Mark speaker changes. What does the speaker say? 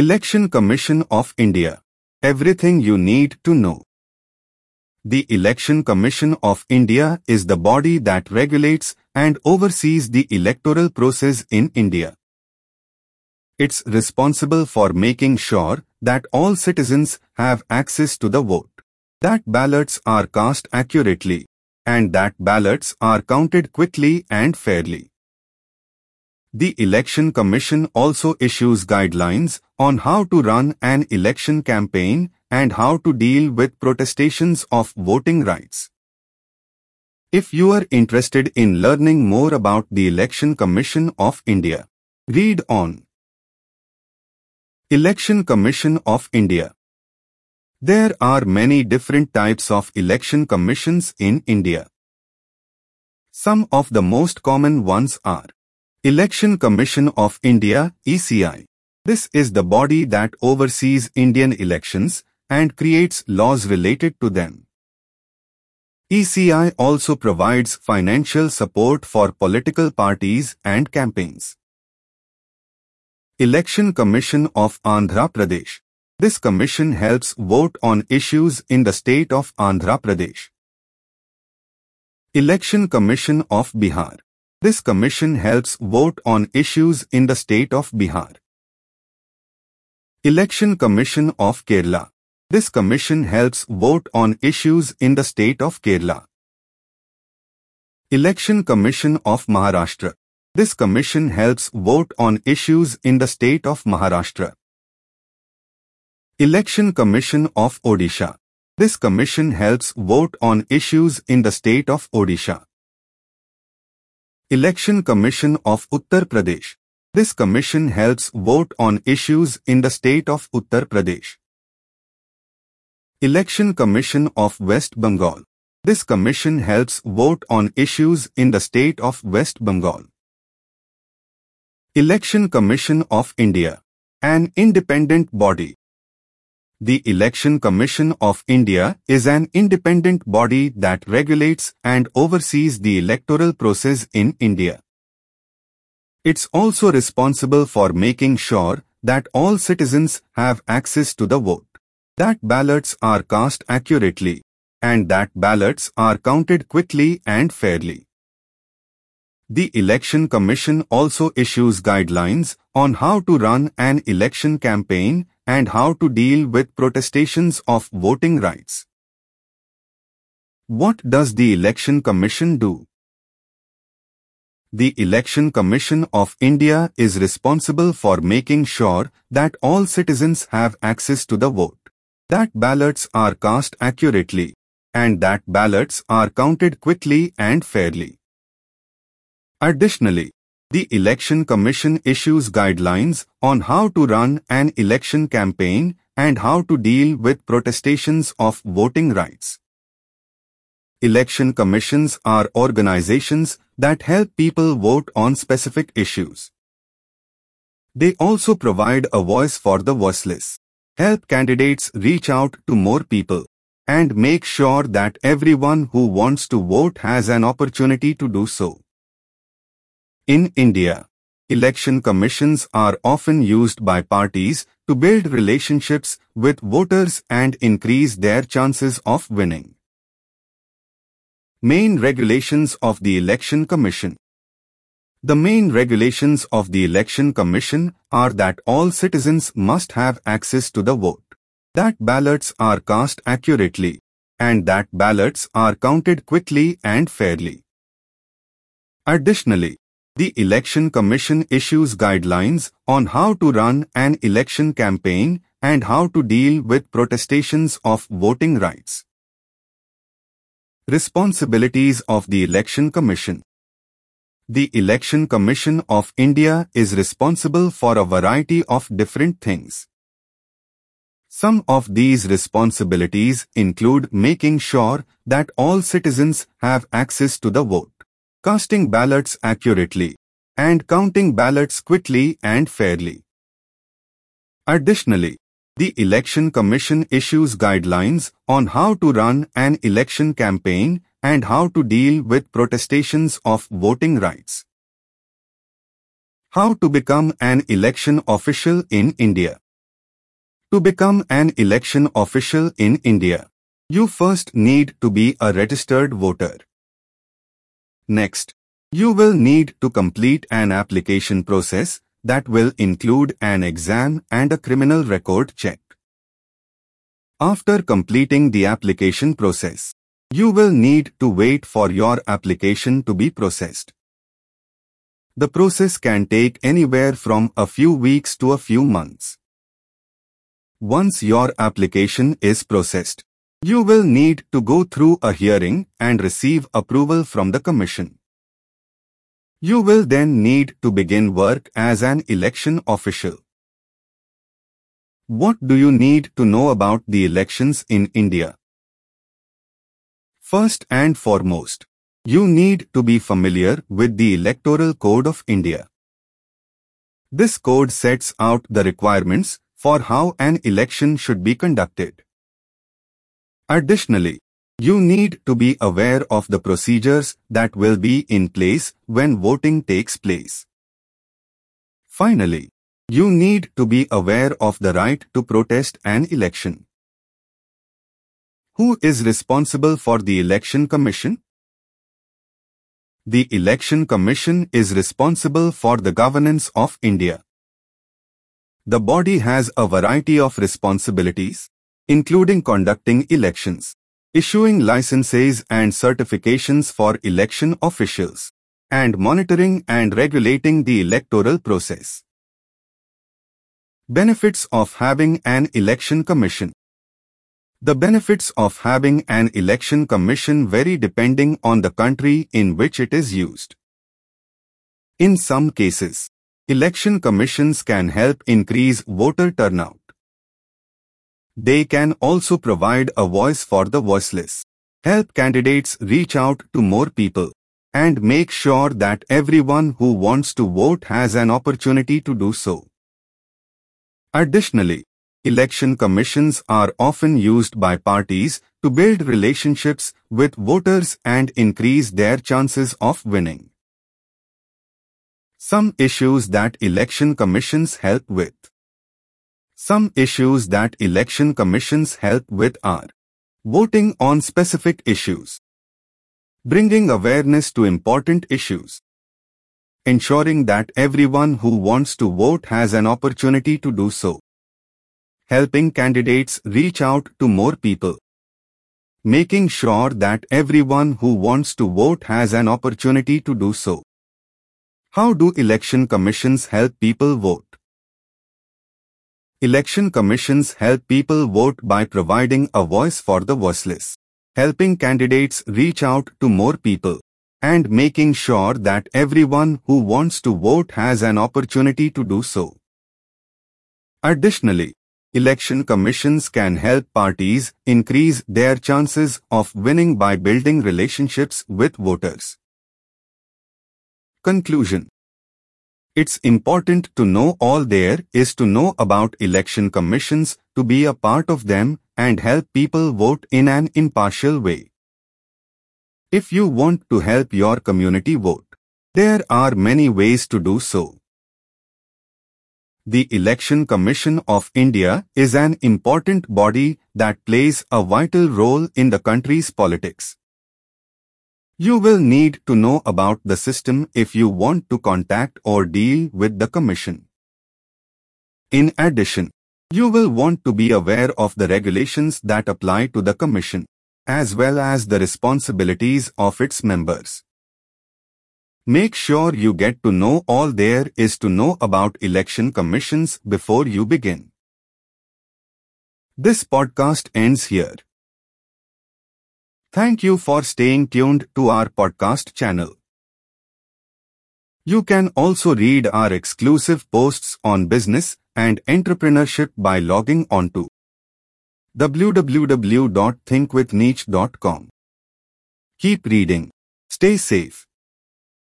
Speaker 1: Election Commission of India. Everything you need to know. The Election Commission of India is the body that regulates and oversees the electoral process in India. It's responsible for making sure that all citizens have access to the vote, that ballots are cast accurately, and that ballots are counted quickly and fairly. The Election Commission also issues guidelines on how to run an election campaign and how to deal with protestations of voting rights. If you are interested in learning more about the Election Commission of India, read on. Election Commission of India There are many different types of election commissions in India. Some of the most common ones are Election Commission of India ECI. This is the body that oversees Indian elections and creates laws related to them. ECI also provides financial support for political parties and campaigns. Election Commission of Andhra Pradesh. This commission helps vote on issues in the state of Andhra Pradesh. Election Commission of Bihar. This commission helps vote on issues in the state of Bihar. Election Commission of Kerala. This commission helps vote on issues in the state of Kerala. Election Commission of Maharashtra. This commission helps vote on issues in the state of Maharashtra. Election Commission of Odisha. This commission helps vote on issues in the state of Odisha. Election Commission of Uttar Pradesh. This commission helps vote on issues in the state of Uttar Pradesh. Election Commission of West Bengal. This commission helps vote on issues in the state of West Bengal. Election Commission of India. An independent body. The Election Commission of India is an independent body that regulates and oversees the electoral process in India. It's also responsible for making sure that all citizens have access to the vote, that ballots are cast accurately, and that ballots are counted quickly and fairly. The Election Commission also issues guidelines on how to run an election campaign and how to deal with protestations of voting rights. What does the Election Commission do? The Election Commission of India is responsible for making sure that all citizens have access to the vote, that ballots are cast accurately, and that ballots are counted quickly and fairly. Additionally, the Election Commission issues guidelines on how to run an election campaign and how to deal with protestations of voting rights. Election commissions are organizations that help people vote on specific issues. They also provide a voice for the voiceless, help candidates reach out to more people, and make sure that everyone who wants to vote has an opportunity to do so. In India, election commissions are often used by parties to build relationships with voters and increase their chances of winning. Main regulations of the Election Commission The main regulations of the Election Commission are that all citizens must have access to the vote, that ballots are cast accurately, and that ballots are counted quickly and fairly. Additionally, the Election Commission issues guidelines on how to run an election campaign and how to deal with protestations of voting rights. Responsibilities of the Election Commission The Election Commission of India is responsible for a variety of different things. Some of these responsibilities include making sure that all citizens have access to the vote casting ballots accurately, and counting ballots quickly and fairly. Additionally, the Election Commission issues guidelines on how to run an election campaign and how to deal with protestations of voting rights. How to become an election official in India. To become an election official in India, you first need to be a registered voter. Next, you will need to complete an application process that will include an exam and a criminal record check. After completing the application process, you will need to wait for your application to be processed. The process can take anywhere from a few weeks to a few months. Once your application is processed, you will need to go through a hearing and receive approval from the Commission. You will then need to begin work as an election official. What do you need to know about the elections in India? First and foremost, you need to be familiar with the Electoral Code of India. This code sets out the requirements for how an election should be conducted. Additionally, you need to be aware of the procedures that will be in place when voting takes place. Finally, you need to be aware of the right to protest an election. Who is responsible for the Election Commission? The Election Commission is responsible for the governance of India. The body has a variety of responsibilities, including conducting elections, issuing licenses and certifications for election officials, and monitoring and regulating the electoral process. Benefits of having an election commission The benefits of having an election commission vary depending on the country in which it is used. In some cases, election commissions can help increase voter turnout. They can also provide a voice for the voiceless, help candidates reach out to more people, and make sure that everyone who wants to vote has an opportunity to do so. Additionally, election commissions are often used by parties to build relationships with voters and increase their chances of winning. Some issues that election commissions help with some issues that election commissions help with are voting on specific issues, bringing awareness to important issues, ensuring that everyone who wants to vote has an opportunity to do so, helping candidates reach out to more people, making sure that everyone who wants to vote has an opportunity to do so. How do election commissions help people vote? Election commissions help people vote by providing a voice for the voiceless, helping candidates reach out to more people, and making sure that everyone who wants to vote has an opportunity to do so. Additionally, election commissions can help parties increase their chances of winning by building relationships with voters. Conclusion it's important to know all there is to know about election commissions, to be a part of them, and help people vote in an impartial way. If you want to help your community vote, there are many ways to do so. The Election Commission of India is an important body that plays a vital role in the country's politics. You will need to know about the system if you want to contact or deal with the Commission. In addition, you will want to be aware of the regulations that apply to the Commission, as well as the responsibilities of its members. Make sure you get to know all there is to know about election commissions before you begin. This podcast ends here. Thank you for staying tuned to our podcast channel. You can also read our exclusive posts on business and entrepreneurship by logging on to www.thinkwithniche.com. Keep reading. Stay safe.